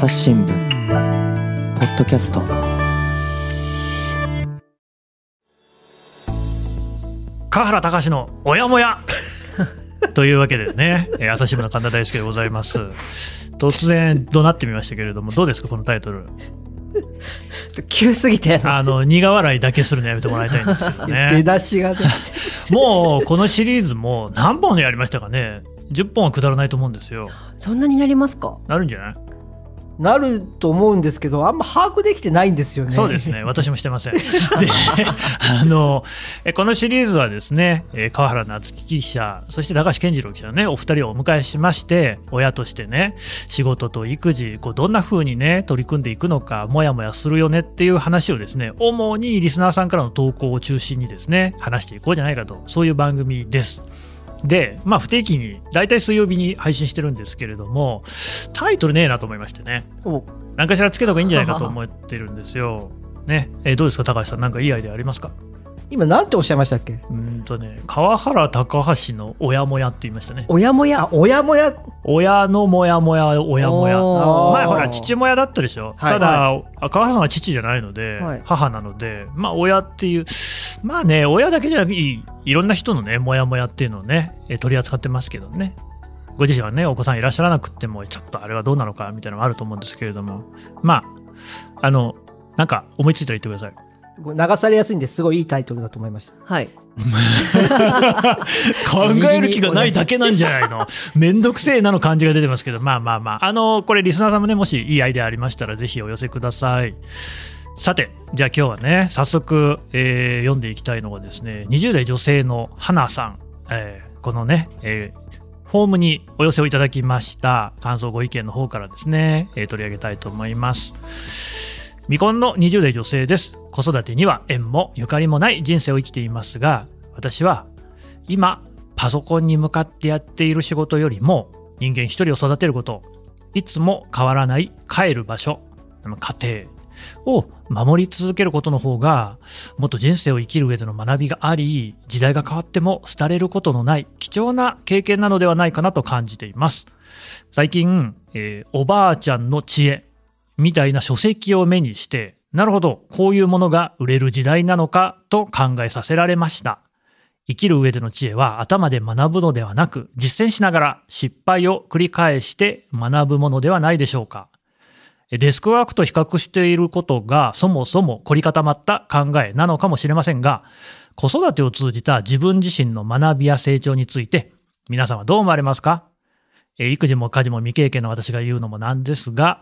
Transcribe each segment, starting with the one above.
朝日新聞ポッドキャスト川原隆のおやもやというわけでね、えー朝日新聞の神田大輔でございます。突然怒鳴ってみましたけれども、どうですか、このタイトル？急すぎて。あの苦笑いだけするのやめてもらいたいんですけど出ね。だしがね、もうこのシリーズも何本やりましたかね、10本はくだらないと思うんですよ。そんなになりますか？なるんじゃない？なると思うんですけど、あんま把握できてないんですよね。そうですね、私もしてません。で、あの、えこのシリーズはですね、えー川原夏樹記者、そして高橋健次郎記者ね、お二人をお迎えしまして、親としてね、仕事と育児、こうどんな風にね、取り組んでいくのか、もやもやするよねっていう話をですね、主にリスナーさんからの投稿を中心にですね、話していこうじゃないかと、そういう番組です。で、まあ不定期に、大体水曜日に配信してるんですけれども、タイトルねえなと思いましてね。お何かしらつけた方がいいんじゃないかと思ってるんですよ。ね、えーどうですか、高橋さん、なんかいいアイデアありますか？今、なんておっしゃいましたっけ？うーんとね、川原高橋の親もやって言いましたね。親もや？あ、。親もや、親のもやもや、親もや。前ほら、父親だったでしょ？はいただ、あ川原さんは父じゃないので、はい母なので、まあ、親っていう、まあね、親だけじゃなくいいろんな人のね、もやもやっていうのをね、えー取り扱ってますけどね。ご自身はね、お子さんいらっしゃらなくっても、ちょっとあれはどうなのかみたいなのがあると思うんですけれども、まあ、あの、なんか思いついたら言ってください。流されやすいんですごいいいタイトルだと思いました。はい。考える気がないだけなんじゃないの めんどくせえなの感じが出てますけど、まあまあまあ。あの、これリスナーさんもね、もしいいアイデアありましたら、ぜひお寄せください。さて、じゃあ今日はね、早速、えー読んでいきたいのがですね、20代女性の花さん。えーこのね、えーフォームにお寄せをいただきました感想ご意見の方からですね、えー取り上げたいと思います。未婚の20代女性です。子育てには縁もゆかりもない人生を生きていますが、私は今、パソコンに向かってやっている仕事よりも、人間一人を育てること、いつも変わらない帰る場所、家庭を守り続けることの方が、もっと人生を生きる上での学びがあり、時代が変わっても廃れることのない貴重な経験なのではないかなと感じています。最近、えーおばあちゃんの知恵みたいな書籍を目にして、なるほど、こういうものが売れる時代なのかと考えさせられました。生きる上での知恵は頭で学ぶのではなく、実践しながら失敗を繰り返して学ぶものではないでしょうか。デスクワークと比較していることがそもそも凝り固まった考えなのかもしれませんが、子育てを通じた自分自身の学びや成長について、皆さんはどう思われますか？え育児も家事も未経験の私が言うのもなんですが、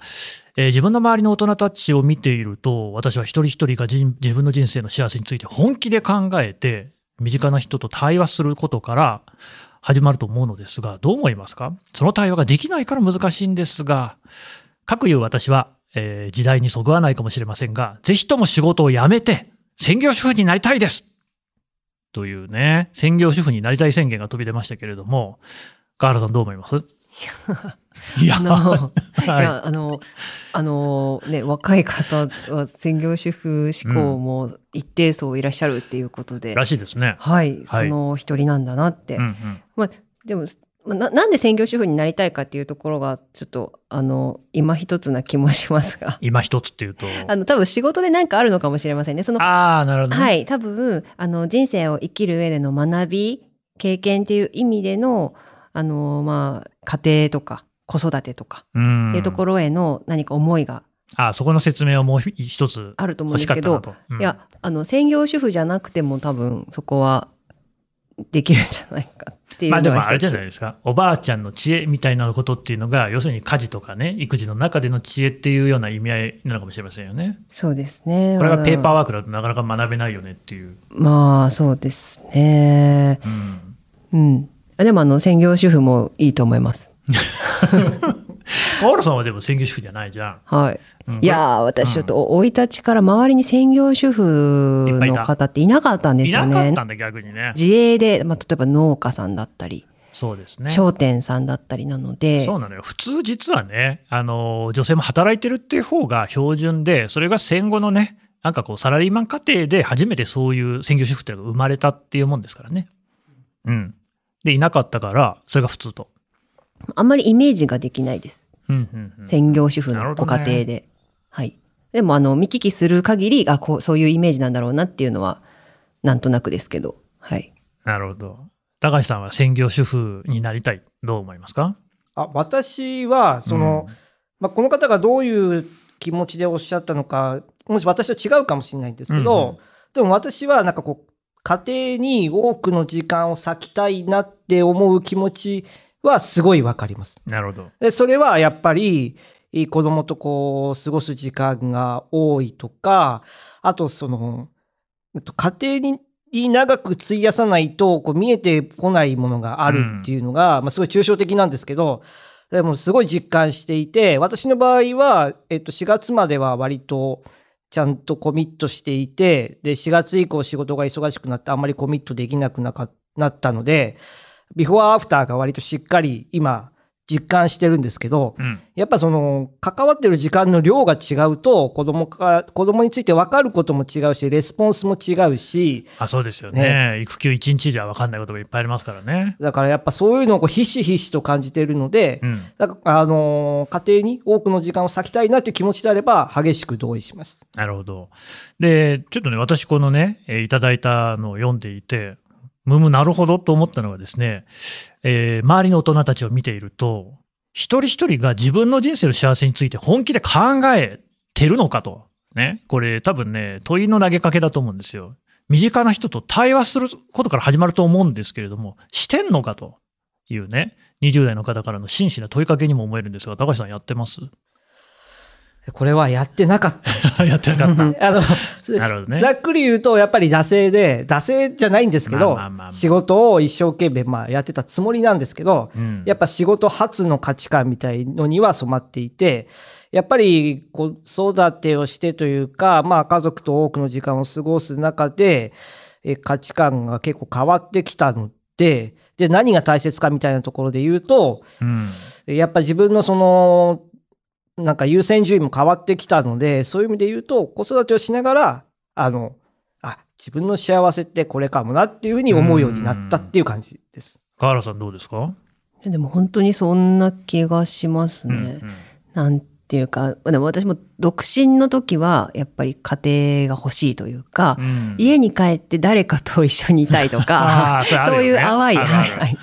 えー自分の周りの大人たちを見ていると、私は一人一人が自分の人生の幸せについて本気で考えて、身近な人と対話することから始まると思うのですが、どう思いますか？その対話ができないから難しいんですが、かくいう私は、えー時代にそぐわないかもしれませんが、ぜひとも仕事を辞めて、専業主婦になりたいです！というね、専業主婦になりたい宣言が飛び出ましたけれども、川原さんどう思います？いや、あの、いはいや、あの、あの、ね、若い方は専業主婦志向も一定層いらっしゃるっていうことで、らしいですね。はい、その一人なんだなって。うんうんまあ、でも、まあななんで専業主婦になりたいかっていうところが、ちょっと、あの、今一つな気もしますが、今一つっていうと。あの、多分仕事で何かあるのかもしれませんね。その、ああ、なるほど、ね。はい、多分、あの、人生を生きる上での学び、経験っていう意味での、あの、まあ、家庭とか、子育てとか、うん。っていうところへの何か思いがあそこの説明をもう一つあると思うんですけど。うんいや、あの、専業主婦じゃなくても多分そこはできるんじゃないかっていうまあで。もあれじゃないですか。おばあちゃんの知恵みたいなことっていうのが、要するに家事とかね、育児の中での知恵っていうような意味合いなのかもしれませんよね。そうですね。これがペーパーー。ワークだとなかなか学べないよねっていう。まあ、そうですね。うん。うん。あでも、あの、専業主婦もいいと思います。河原さんはでも専業主婦じゃないじゃん。はい。うんいやー、私ちょっと生い立ちから周りに専業主婦の方っていなかったんですいよねなかった。んだ、逆にね。自営で、まあ、例えば農家さんだったり、そうですね。商店さんだったりなので、そうなのよ。普通実はね、あの、女性も働いてるっていう方が標準で、それが戦後のね、なんかこうサラリーマン家庭で初めてそういう専業主婦っていうのが生まれたっていうもんですからね。うん。で、いなかったから、それが普通と。あんまりイメージができないです。うんうんうん。専業主婦のご家庭で。はい。でも、あの、見聞きする限り、あ、こう、そういうイメージなんだろうなっていうのは、なんとなくですけど。はい。なるほど。高橋さんは専業主婦になりたい。どう思いますか？あ私は、その、まあ、この方がどういう気持ちでおっしゃったのか、もし私と違うかもしれないんですけど、うんうんでも私はなんかこう、家庭に多くの時間を割きたいなって思う気持ちはすごいわかります。なるほど。で、それはやっぱり、子供とこう、過ごす時間が多いとか、あとその、えっと家庭にに長く費やさないと、こう見えてこないものがあるっていうのが、まあすごい抽象的なんですけど、でもすごい実感していて、私の場合は、えっと、4月までは割と、ちゃんとコミットしていて、で、4月以降仕事が忙しくなってあんまりコミットできなくなったので、ビフォーアフターが割としっかり今実感してるんですけど、うん。やっぱその、関わってる時間の量が違うと、子供か、子供について分かることも違うし、レスポンスも違うし、あ、そうですよね。育休1日じゃ分かんないこともいっぱいありますからね。だからやっぱそういうのをこうひしひしと感じているので、うん。だからあのー家庭に多くの時間を割きたいなという気持ちであれば、激しく同意します。なるほど。で、ちょっとね、私このね、えーいただいたのを読んでいて、むむなるほどと思ったのはですね、えー周りの大人たちを見ていると、一人一人が自分の人生の幸せについて本気で考えてるのかと。ね。これ多分ね、問いの投げかけだと思うんですよ。身近な人と対話することから始まると思うんですけれども、してんのかというね、20代の方からの真摯な問いかけにも思えるんですが、高橋さんやってます？これはやってなかった。やってなかった。あの、なるほどね。ざっくり言うと、やっぱり惰性で、惰性じゃないんですけど、仕事を一生懸命まあやってたつもりなんですけど、うん。やっぱ仕事初の価値観みたいのには染まっていて、やっぱり子育てをしてというか、まあ家族と多くの時間を過ごす中で、え価値観が結構変わってきたので、で、何が大切かみたいなところで言うと、うん。やっぱ自分のその、なんか優先順位も変わってきたので、そういう意味で言うと、子育てをしながら、あの、あ、自分の幸せってこれかもなっていうふうに思うようになったっていう感じです。河原さんどうですか、でも本当にそんな気がしますね。うんうんなんていうか、でも私も独身の時は、やっぱり家庭が欲しいというか、うん。家に帰って誰かと一緒にいたいとか あー、そういう淡い、はいはい。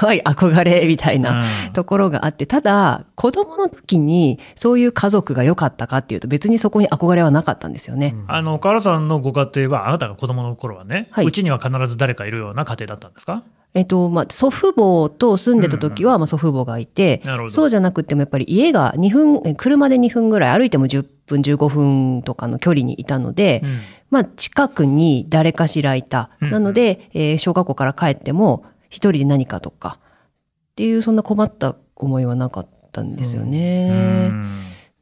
淡い憧れみたいなうん。ところがあって、ただ、子供の時にそういう家族が良かったかっていうと別にそこに憧れはなかったんですよね。あの河原さんのご家庭は、あなたが子供の頃はね、はい。うちには必ず誰かいるような家庭だったんですか？えっと、まあ、祖父母と住んでた時は、まあ、祖父母がいて。そうじゃなくてもやっぱり家が2分、え車で2分ぐらい歩いても10分、15分とかの距離にいたので、うんまあ、近くに誰かしらいた。うんなので、えー小学校から帰っても、一人で何かとか、っていう、そんな困った思いはなかったんですよね。うん。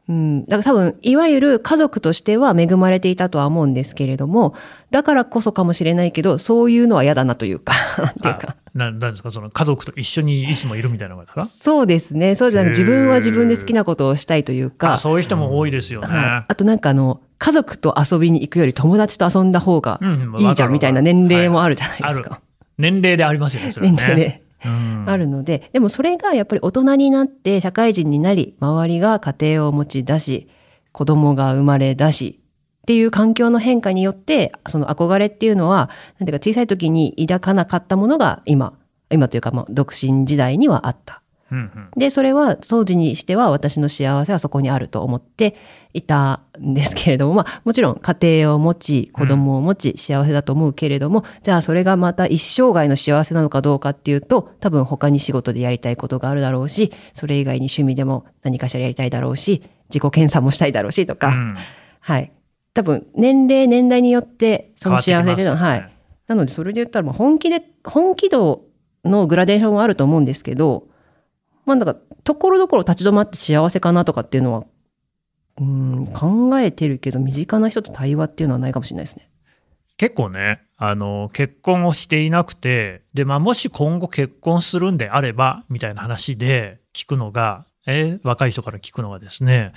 だから多分、いわゆる家族としては恵まれていたとは思うんですけれども、だからこそかもしれないけど、そういうのは嫌だなというか、っていうか。ななんですか？その家族と一緒にいつもいるみたいなのがですかそうですね。そうじゃなく自分は自分で好きなことをしたいというか、あそういう人も多いですよね。はいあとなんかあの、家族と遊びに行くより友達と遊んだ方がうんいいじゃんみたいな年齢もあるじゃないですはか。年齢でありますよね、それはね。年齢で。うんあるので、でもそれがやっぱり大人になって社会人になり、周りが家庭を持ち出し、子供が生まれ出し、っていう環境の変化によって、その憧れっていうのは、なんていうか小さい時に抱かなかったものが今、今というかまあ独身時代にはあった。うんうんで、それは当時にしては私の幸せはそこにあると思っていたんですけれども、まあもちろん家庭を持ち、子供を持ち、幸せだと思うけれども、じゃあそれがまた一生涯の幸せなのかどうかっていうと、多分他に仕事でやりたいことがあるだろうし、それ以外に趣味でも何かしらやりたいだろうし、自己検査もしたいだろうしとか、うんはい。多分年齢、年代によってその幸せっていうのは、はい。なので、それで言ったら、まあ本気で、本気度のグラデーションはあると思うんですけど、まあ、だか、ところどころ立ち止まって幸せかなとかっていうのは、うん、考えてるけど、身近な人と対話っていうのはないかもしれないですね。結構ね、あの、結婚をしていなくて、で、まあ、もし今後結婚するんであれば、みたいな話で聞くのが、えー若い人から聞くのがですね、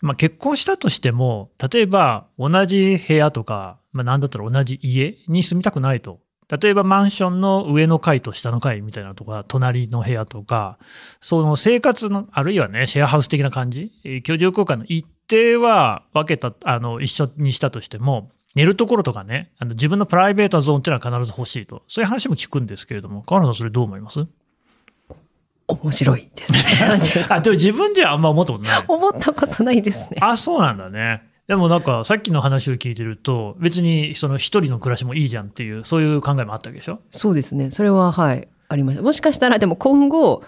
まあ、結婚したとしても、例えば同じ部屋とか、まあ、なんだったら同じ家に住みたくないと。例えばマンションの上の階と下の階みたいなとか、隣の部屋とか、その生活の、あるいはね、シェアハウス的な感じ、えー居住空間の一定は分けた、あの、一緒にしたとしても、寝るところとかね、あの自分のプライベートなゾーンっていうのは必ず欲しいと。そういう話も聞くんですけれども、川原さんそれどう思います？面白いですね。あ、でも自分じゃあんま思ったことない。思ったことないですね。あ、そうなんだね。でもなんか、さっきの話を聞いてると、別にその一人の暮らしもいいじゃんっていう、そういう考えもあったわけでしょ？そうですね。それは、はい、ありました。もしかしたら、でも今後、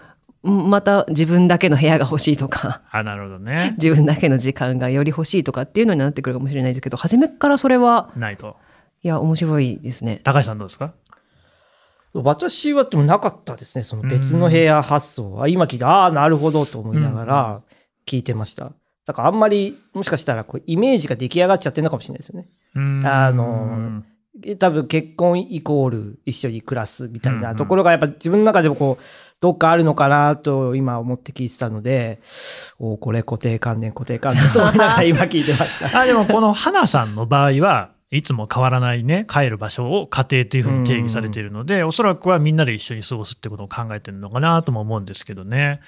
んまた自分だけの部屋が欲しいとか、あ、なるほどね。自分だけの時間がより欲しいとかっていうのになってくるかもしれないですけど、初めからそれは、ないと。いや、面白いですね。高橋さんどうですか？私はでもなかったですね。その別の部屋発想は。今聞いて、ああ、なるほどと思いながら聞いてました。だからあんまり、もしかしたらこうイメージが出来上がっちゃってるのかもしれないですよね。あの多分結婚イコール一緒に暮らすみたいなところがやっぱ自分の中でもこう、どっかあるのかなと今思って聞いてたので、おーこれ固定観念固定観念と思いながら今聞いてました。あでもこの花さんの場合はいつも変わらないね帰る場所を家庭というふうに定義されているのでおそらくはみんなで一緒に過ごすってことを考えてるのかなとも思うんですけどね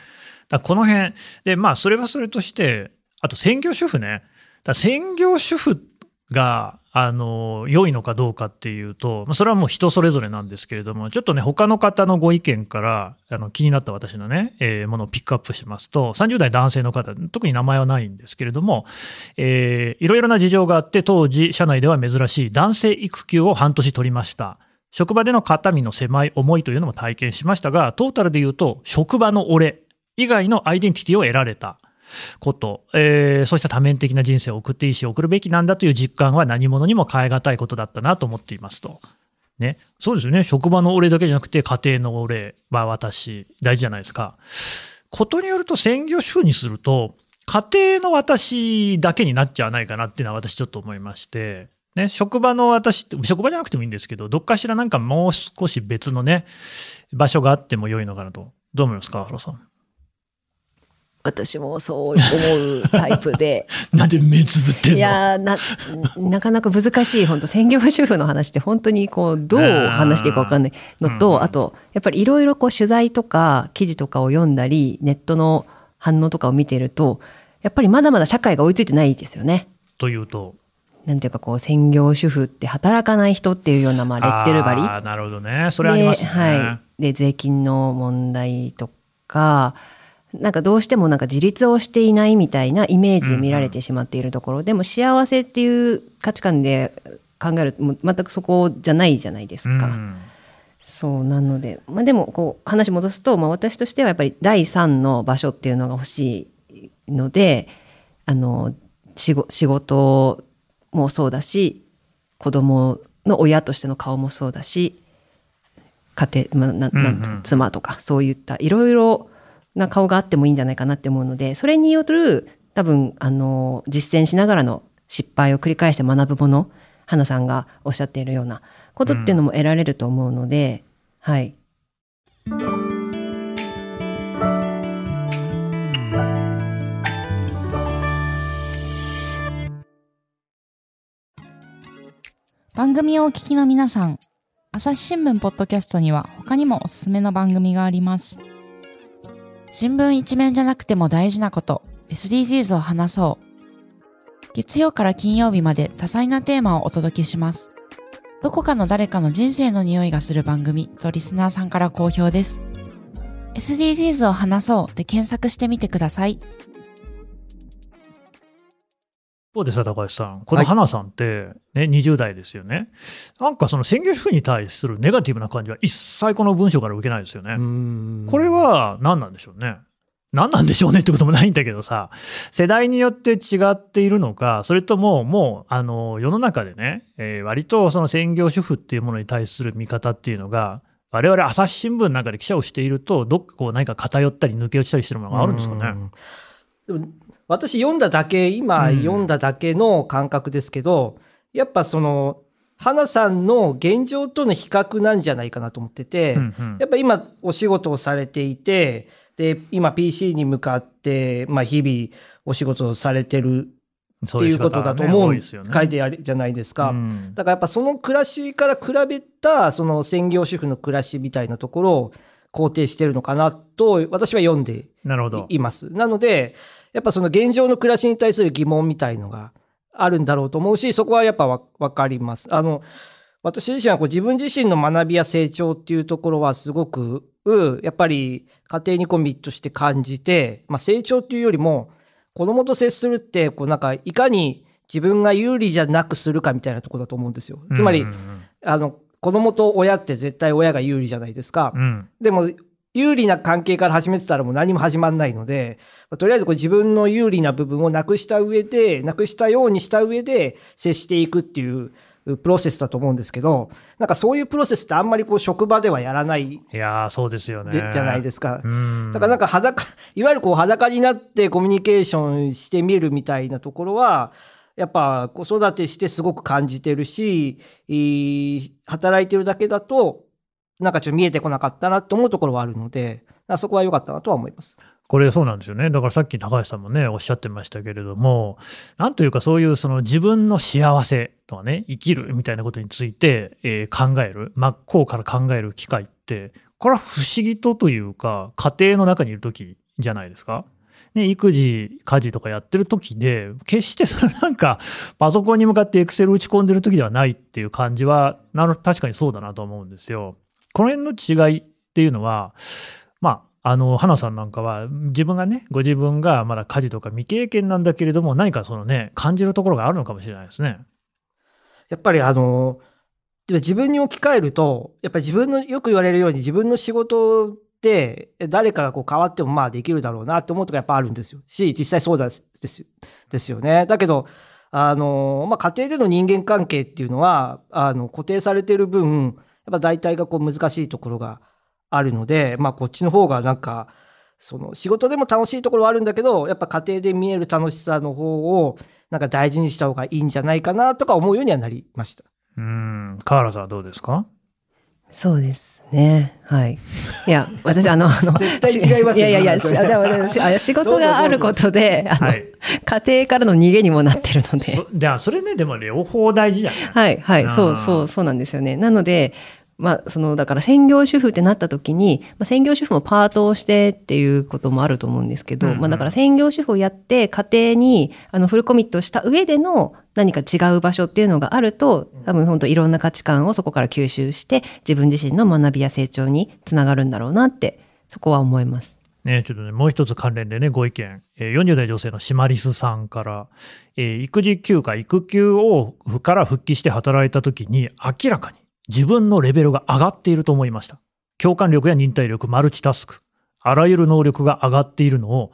だこの辺でまあそれはそれとしてあと専業主婦ねだ専業主婦があの良いのかどうかっていうとまあそれはもう人それぞれなんですけれどもちょっとね他の方のご意見からあの気になった私のね、えーものをピックアップしますと30代男性の方特に名前はないんですけれどもえーいろいろな事情があって、当時、社内では珍しい男性育休を半年取りました。職場での肩身の狭い思いというのも体験しましたが、トータルで言うと、職場の俺以外のアイデンティティを得られたこと、えーそうした多面的な人生を送っていいし、送るべきなんだという実感は何者にも変え難いことだったなと思っていますと。ね、そうですよね。職場の俺だけじゃなくて、家庭の俺は私、大事じゃないですか。ことによると専業主婦にすると、家庭の私だけになっちゃわないかなっていうのは私ちょっと思いまして、ね、職場の私って、職場じゃなくてもいいんですけど、どっかしらなんかもう少し別のね、場所があっても良いのかなと。どう思いますか、原さん？私もそう思うタイプで。なんで目つぶってんの？いやーな、なかなか難しい、本当専業主婦の話って本当にこう、どう話していいか分かんないのうんと、あと、やっぱりいろいろこう取材とか記事とかを読んだり、ネットの反応とかを見てると、やっぱりまだまだ社会が追いついてないですよね。というと。なんていうかこう、専業主婦って働かない人っていうような、まあ、レッテル張り。なるほどね。それありますね。ではい。で、税金の問題とか、なんかどうしてもなんか自立をしていないみたいなイメージで見られてしまっているところ、でも幸せっていう価値観で考えると全くそこじゃないじゃないですか。うん。そうなので、まあ、でもこう話戻すと、まあ、私としてはやっぱり第三の場所っていうのが欲しいのであの仕事仕事もそうだし子供の親としての顔もそうだし家庭、まあ、なな妻とかそういったいろいろな顔があってもいいんじゃないかなって思うのでそれによる多分あの実践しながらの失敗を繰り返して学ぶもの花さんがおっしゃっているようなことっていうのも得られると思うので、はい。番組をお聞きの皆さん、朝日新聞ポッドキャストには他にもおすすめの番組があります。新聞一面じゃなくても大事なこと、SDGs を話そう。月曜から金曜日まで多彩なテーマをお届けします。どこかの誰かの人生の匂いがする番組とリスナーさんから好評です。SDGs を話そうで検索してみてください。そうでさ、高橋さん。この花さんって、ね、20代ですよね。なんかその専業主婦に対するネガティブな感じは一切この文章から受けないですよね。これは何なんでしょうね。何なんでしょうねってこともないんだけどさ、世代によって違っているのか、それとももう、あの、世の中でね、えー割とその専業主婦っていうものに対する見方っていうのが、我々朝日新聞なんかで記者をしていると、どっかこう何か偏ったり抜け落ちたりしてるものがあるんですかね。うんでも私読んだだけ、今うん。読んだだけの感覚ですけど、やっぱその、花さんの現状との比較なんじゃないかなと思ってて、うんうん。やっぱ今お仕事をされていて、で、今 PC に向かって、まあ日々お仕事をされてるっていうことだと思う、ね。書いてあるじゃないですか。うん。だからやっぱその暮らしから比べたその専業主婦の暮らしみたいなところを肯定してるのかなと私は読んで。います。なのでやっぱその現状の暮らしに対する疑問みたいのがあるんだろうと思うしそこはやっぱわ分かります。あの私自身はこう自分自身の学びや成長っていうところはすごくうやっぱり家庭にコミットして感じて、まあ、成長っていうよりも子供と接するってこうなんかいかに自分が有利じゃなくするかみたいなところだと思うんですよ。つまり、あの子供と親って絶対親が有利じゃないですか。うんうんでも有利な関係から始めてたらもう何も始まんないので、まあとりあえずこう自分の有利な部分をなくした上で、なくしたようにした上で接していくっていうプロセスだと思うんですけど、なんかそういうプロセスってあんまりこう職場ではやらないいやーそうですよね。でじゃないですか。うんだからなんか裸、いわゆるこう裸になってコミュニケーションしてみるみたいなところは、やっぱ子育てしてすごく感じてるし、働いてるだけだと、なんかちょっと見えてこなかったなと思うところはあるので、そこは良かったなとは思います。これそうなんですよね。だからさっき高橋さんもね、おっしゃってましたけれども、なんというかそういうその自分の幸せとかね、生きるみたいなことについて、えー考える、真っ向から考える機会って、これは不思議とというか、家庭の中にいる時じゃないですか？ね、育児、家事とかやってる時で、決してそれなんか、パソコンに向かってエクセル打ち込んでる時ではないっていう感じは、なる確かにそうだなと思うんですよ。この辺の違いっていうのは、まあ、あの、花さんなんかは、自分がね、ご自分がまだ家事とか未経験なんだけれども、何かそのね、感じるところがあるのかもしれないですね。やっぱりあの、自分に置き換えると、やっぱり自分の、よく言われるように自分の仕事誰かがこう変わってもまあできるだろうなって思うとこやっぱあるんですよ。し、実際そうだですですよね。だけど、あの、まあ、家庭での人間関係っていうのは、あの、固定されてる分、やっぱ大体がこう難しいところがあるので、まあ、こっちの方がなんか、その仕事でも楽しいところはあるんだけど、やっぱ家庭で見える楽しさの方をなんか大事にした方がいいんじゃないかなとか思うようにはなりました。うん。河原さんはどうですか？そうですね。はい。いや、私、あの、あの、いやいやいや、仕事があることで、あの、はい。家庭からの逃げにもなってるので。そでそれね、でも両方大事じゃないはい、はい、そうそう、そうなんですよね。なので、まあ、その、だから専業主婦ってなった時に、まあ、専業主婦もパートをしてっていうこともあると思うんですけど、うんうんまあ、だから専業主婦をやって家庭に、あの、フルコミットした上での何か違う場所っていうのがあると、多分本当いろんな価値観をそこから吸収して、自分自身の学びや成長につながるんだろうなって、そこは思います。ね、ちょっとね、もう一つ関連でね、ご意見。えー40代女性のシマリスさんから、えー育児休暇、育休をから復帰して働いた時に、明らかに自分のレベルが上がっていると思いました。共感力や忍耐力、マルチタスク、あらゆる能力が上がっているのを、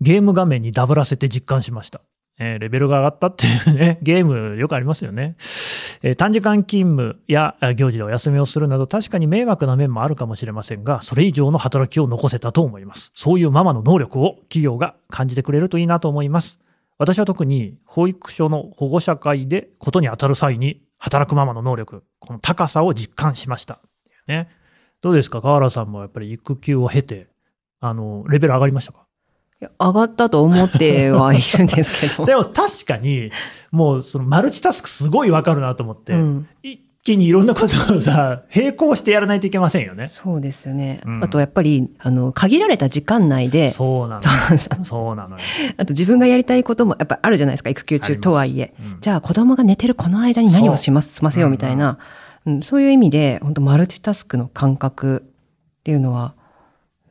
ゲーム画面にダブらせて実感しました。えーレベルが上がったっていうね、ゲームよくありますよね。えー短時間勤務や行事でお休みをするなど確かに迷惑な面もあるかもしれませんが、それ以上の働きを残せたと思います。そういうママの能力を企業が感じてくれるといいなと思います。私は特に保育所の保護者会でことに当たる際に働くママの能力、この高さを実感しました。ね、どうですか？河原さんもやっぱり育休を経て、あの、レベル上がりましたか？上がったと思ってはいるんですけど。でも確かに、もうそのマルチタスクすごいわかるなと思って、うん一気にいろんなことをさ、並行してやらないといけませんよね。そうですよね。うんあとやっぱり、あの、限られた時間内で、そうなの そうなのよ。あと自分がやりたいこともやっぱあるじゃないですか、育休中とはいえ。うんじゃあ子供が寝てるこの間に何をします、済ませようみたいな、うんそういう意味で、本当マルチタスクの感覚っていうのは、うん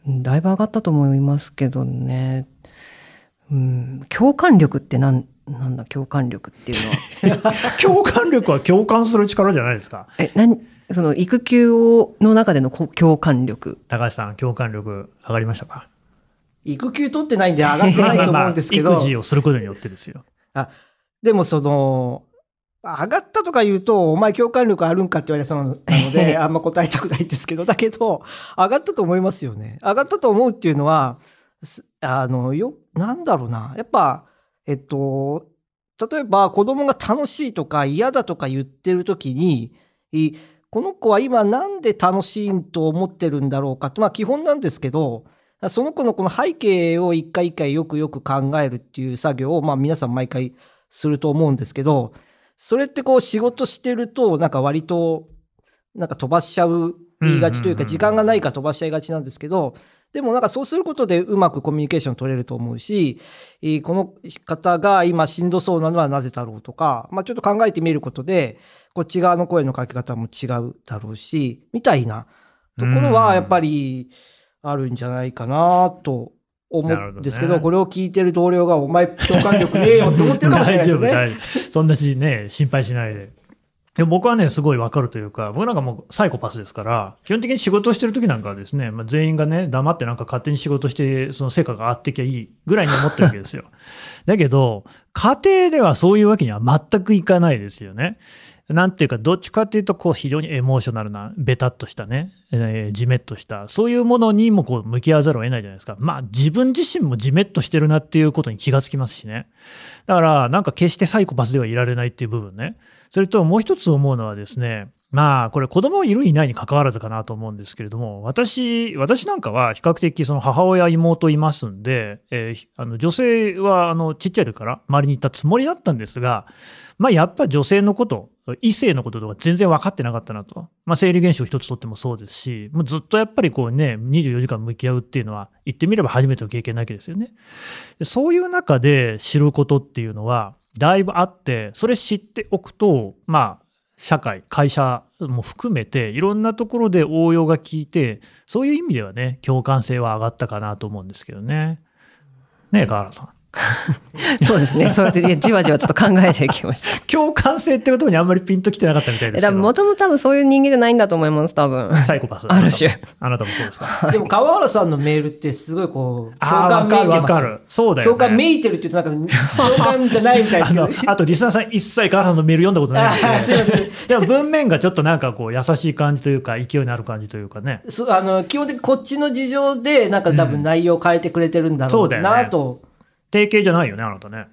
だいぶ上がったと思いますけどね。うん、共感力ってなん、なんだ、共感力っていうのは。共感力は共感する力じゃないですか。え、なん、その育休をの中でのこ共感力。高橋さん、共感力上がりましたか？育休取ってないんで上がってないと思うんですけど 育、児をすることによってですよ。あでもその、上がったとか言うと、お前共感力あるんかって言われそうなので、あんま答えたくないんですけど、だけど、上がったと思いますよね。上がったと思うっていうのは、すあの、よ、なんだろうな。やっぱ、えっと、例えば子供が楽しいとか嫌だとか言ってる時に、いこの子は今なんで楽しいと思ってるんだろうかって、まあ基本なんですけど、その子のこの背景を一回一回よくよく考えるっていう作業を、まあ皆さん毎回すると思うんですけど、それってこう仕事してると、なんか割と、なんか飛ばしちゃう、言いがちというか、時間がないから飛ばしちゃいがちなんですけど、でもなんかそうすることでうまくコミュニケーション取れると思うし、えーこの方が今しんどそうなのはなぜだろうとか、まあちょっと考えてみることで、こっち側の声のかけ方も違うだろうし、みたいなところはやっぱりあるんじゃないかなと思うんですけど、これを聞いてる同僚がお前共感力ねえよって思ってるかもしれないですよね。大丈夫。そんなしね、心配しないで。でも僕はね、すごいわかるというか、僕なんかもうサイコパスですから、基本的に仕事をしてる時なんかはですね、まあ、全員がね、黙ってなんか勝手に仕事して、その成果が上がってきゃいいぐらいに思ってるわけですよ。だけど、家庭ではそういうわけには全くいかないですよね。なんていうか、どっちかっていうと、こう、非常にエモーショナルな、ベタっとしたね、えー、じめっとした、そういうものにもこう、向き合わざるを得ないじゃないですか。まあ、自分自身もじめっとしてるなっていうことに気がつきますしね。だから、なんか決してサイコパスではいられないっていう部分ね。それともう一つ思うのはですね、まあ、これ子供いるいないに関わらずかなと思うんですけれども、私、私なんかは比較的その母親、妹いますんで、えーあの女性はあのちっちゃい時から周りにいたつもりだったんですが、まあやっぱ女性のこと、異性のこととか全然分かってなかったなと。まあ生理現象一つとってもそうですし、もうずっとやっぱりこうね、24時間向き合うっていうのは、言ってみれば初めての経験なわけですよね。そういう中で知ることっていうのは、だいぶあって、それ知っておくと、まあ、社会、会社も含めて、いろんなところで応用が効いて、そういう意味ではね、共感性は上がったかなと思うんですけどね。ねえ、川原さん。そうですね。そうやってじわじわちょっと考えていきました。共感性ってことにあんまりピンときてなかったみたいですけど。もともと多分そういう人間じゃないんだと思います、多分。サイコパス。ある種あなたもそうですか？でも川原さんのメールってすごいこう、共感めいてますわかるわかるそうだよね共感めいてるって言うとなんか、共感じゃないみたいですけどあの、あとリスナーさん一切川原さんのメール読んだことないんあーすいませんですけど、でも文面がちょっとなんかこう優しい感じというか、勢いのある感じというかね。そうあの基本的にこっちの事情で、なんか多分内容を変えてくれてるんだろそううだよねなと。定型じゃないよね、あなたね。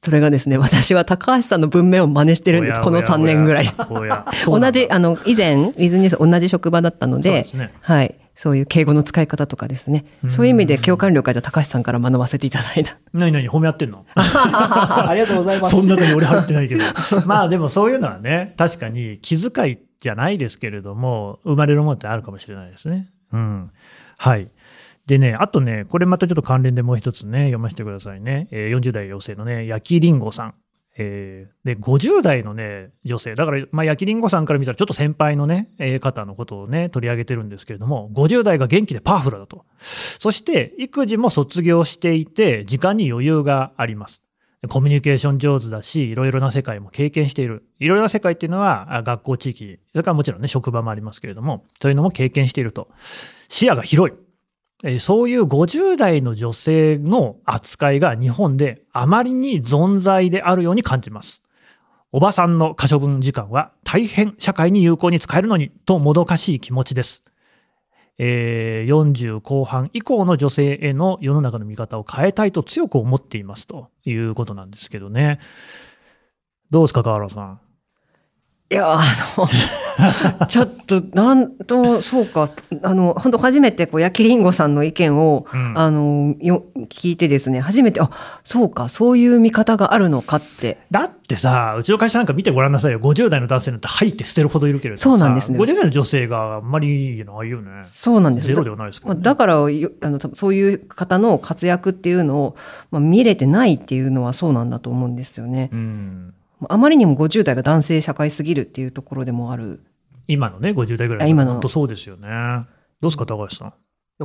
それがですね、私は高橋さんの文面を真似してるんです、この3年ぐらい。同じ、あの、以前、ウィズニュース同じ職場だったので、ですねはい。そういう敬語の使い方とかですね。そういう意味で共感力はじゃあ高橋さんから学ばせていただいた。何何褒め合ってんの？ありがとうございます。そんなのに俺入ってないけど。まあでもそういうのはね、確かに気遣いじゃないですけれども、生まれるものってあるかもしれないですね。うん。はい。でね、あとね、これまたちょっと関連でもう一つね、読ませてくださいね。えー40代女性のね、焼きりんごさん。えーで、50代のね、女性。だから、まあ、焼きりんごさんから見たらちょっと先輩のね、えー方のことをね、取り上げてるんですけれども、50代が元気でパワフルだと。そして、育児も卒業していて、時間に余裕があります。コミュニケーション上手だし、いろいろな世界も経験している。いろいろな世界っていうのは、学校地域、それからもちろんね、職場もありますけれども、そういうのも経験していると。視野が広い。えそういう50代の女性の扱いが日本であまりに存在であるように感じます。おばさんの可処分時間は大変社会に有効に使えるのにともどかしい気持ちです。えー40後半以降の女性への世の中の見方を変えたいと強く思っていますということなんですけどね。どうですか、河原さん。いや、あの、ちょっと、なんと、そうか、あの、本当初めて、こう、焼きりんごさんの意見を、うんあの、よ、聞いてですね、初めて、あ、そうか、そういう見方があるのかって、だってさ、うちの会社なんか見てごらんなさいよ。50代の男性なんて入って捨てるほどいるけれどさそうなんですね50代の女性があんまりないよね。そうなんですゼロではないですけど、まあね。だからよあのそういう方の活躍っていうのを、まあ、見れてないっていうのはそうなんだと思うんですよね。うん。あまりにも50代が男性社会すぎるっていうところでもある。今のね、50代ぐらいあ今の本当そうですよね。どうですか、高橋さん？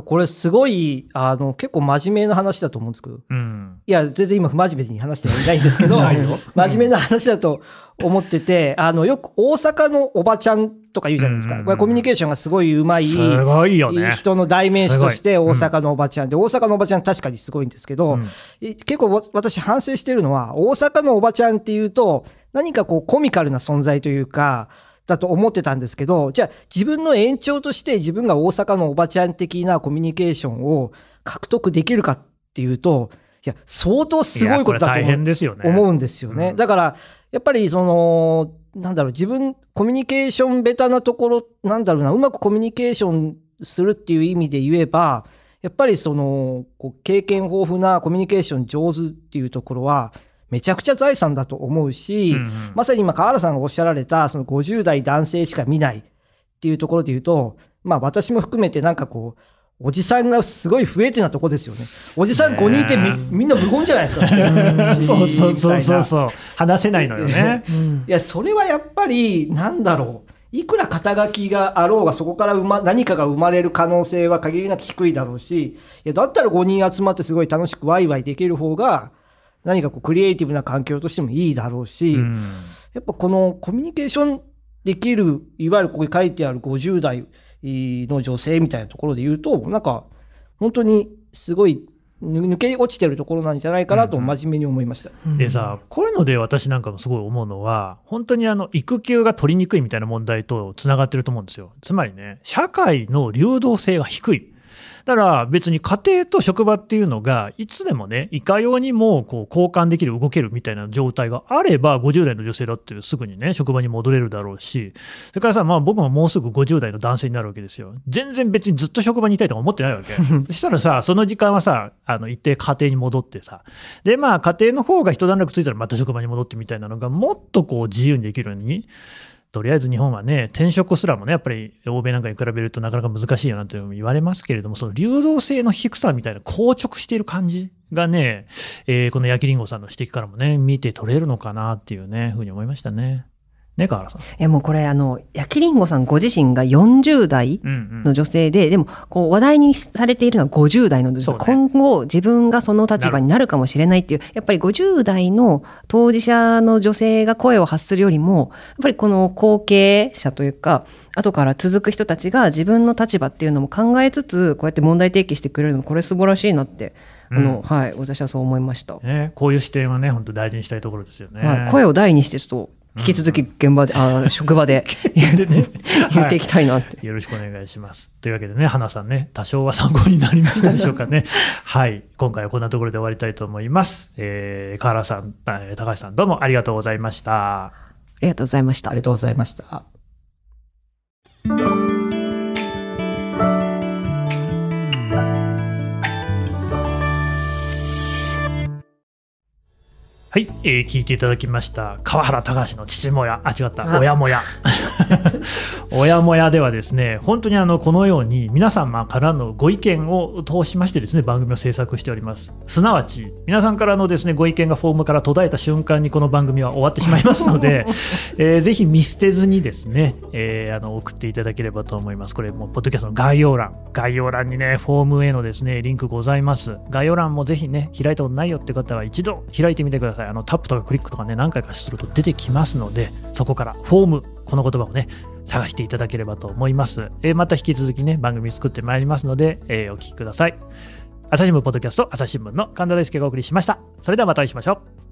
これすごい、あの、結構真面目な話だと思うんですけど。うん。いや、全然今不真面目に話してはいないんですけど、真面目な話だと思ってて、あの、よく大阪のおばちゃんとか言うじゃないですか。うんうんうんこれコミュニケーションがすごいうまい、すごいよね。人の代名詞として大阪のおばちゃんで、大阪のおばちゃん確かにすごいんですけど、結構わ私反省してるのは、大阪のおばちゃんっていうと、何かこうコミカルな存在というか、だと思ってたんですけど、じゃあ自分の延長として自分が大阪のおばちゃん的なコミュニケーションを獲得できるかっていうと、いや、相当すごいことだと思う変ですよね。思うんですよね。うんだから、やっぱりその、なんだろう、自分、コミュニケーションベタなところ、なんだろうな、うまくコミュニケーションするっていう意味で言えば、やっぱりその、こう経験豊富なコミュニケーション上手っていうところは、めちゃくちゃ財産だと思うし、うんうんまさに今、河原さんがおっしゃられた、その50代男性しか見ないっていうところで言うと、まあ私も含めてなんかこう、おじさんがすごい増えてなとこですよね。おじさん5人いてみ,、ねみんな無言じゃないですか。そうそうそうそうう。そう話せないのよね。いや、それはやっぱり、なんだろう。いくら肩書きがあろうが、そこから生ま何かが生まれる可能性は限りなく低いだろうし、いや、だったら5人集まってすごい楽しくワイワイできる方が、何かこう、クリエイティブな環境としてもいいだろうし、うんやっぱこのコミュニケーションできる、いわゆるここに書いてある50代の女性みたいなところで言うと、なんか、本当にすごいぬ抜け落ちてるところなんじゃないかなと真面目に思いました。でさ、こういうので私なんかもすごい思うのは、本当にあの育休が取りにくいみたいな問題とつながってると思うんですよ。つまりね、社会の流動性が低い。だから別に家庭と職場っていうのが、いつでもね、いかようにもこう交換できる、動けるみたいな状態があれば、50代の女性だってすぐにね、職場に戻れるだろうし、それからさ、まあ僕ももうすぐ50代の男性になるわけですよ。全然別にずっと職場にいたいとか思ってないわけ。そしたらさ、その時間はさ、あの一定家庭に戻ってさ、で、まあ家庭の方が一段落ついたらまた職場に戻ってみたいなのが、もっとこう自由にできるように、とりあえず日本はね、転職すらもね、やっぱり欧米なんかに比べるとなかなか難しいよなんて言われますけれども、その流動性の低さみたいな硬直している感じがね、えーこの焼きりんごさんの指摘からもね、見て取れるのかなっていうね、ふうに思いましたね。ね、河原さん。いやもうこれあの、焼きりんごさんご自身が40代うんうんの女性で、でも、こう、話題にされているのは50代の女性、ね今後、自分がその立場になるかもしれないっていう、やっぱり50代の当事者の女性が声を発するよりも、やっぱりこの後継者というか、後から続く人たちが自分の立場っていうのも考えつつ、こうやって問題提起してくれるの、これ素晴らしいなって、あの、はい、私はそう思いました。ね、こういう視点はね、本当大事にしたいところですよね。はい、声を大にして、ちょっと、引き続き現場で、あ 職場ででね 言っていきたいなって。よろしくお願いします。というわけでね、花さんね、多少は参考になりましたでしょうかね。はい。今回はこんなところで終わりたいと思います。えー、河原さん、えー高橋さん、どうもありがとうございました。ありがとうございましたあり。がとうございました。はい、えー聞いていただきました川原隆の父もや。あ違った。あ。親もや。親もやではですね本当にあのこのように皆様からのご意見を通しましてですね番組を制作しております。すなわち皆さんからのですねご意見がフォームから途絶えた瞬間にこの番組は終わってしまいますので、えーぜひ見捨てずにですね、えーあの送っていただければと思います。これもうポッドキャストの概要欄。概要欄にねフォームへのですねリンクございます。概要欄もぜひね開いたことないよって方は一度開いてみてくださいあのタップとかクリックとかね何回かすると出てきますのでそこからフォームこの言葉をね探していただければと思います、えーまた引き続きね番組作ってまいりますので、えーお聴きください。朝日新聞ポッドキャスト朝日新聞の神田大輔がお送りしました。それではまたお会いしましょう。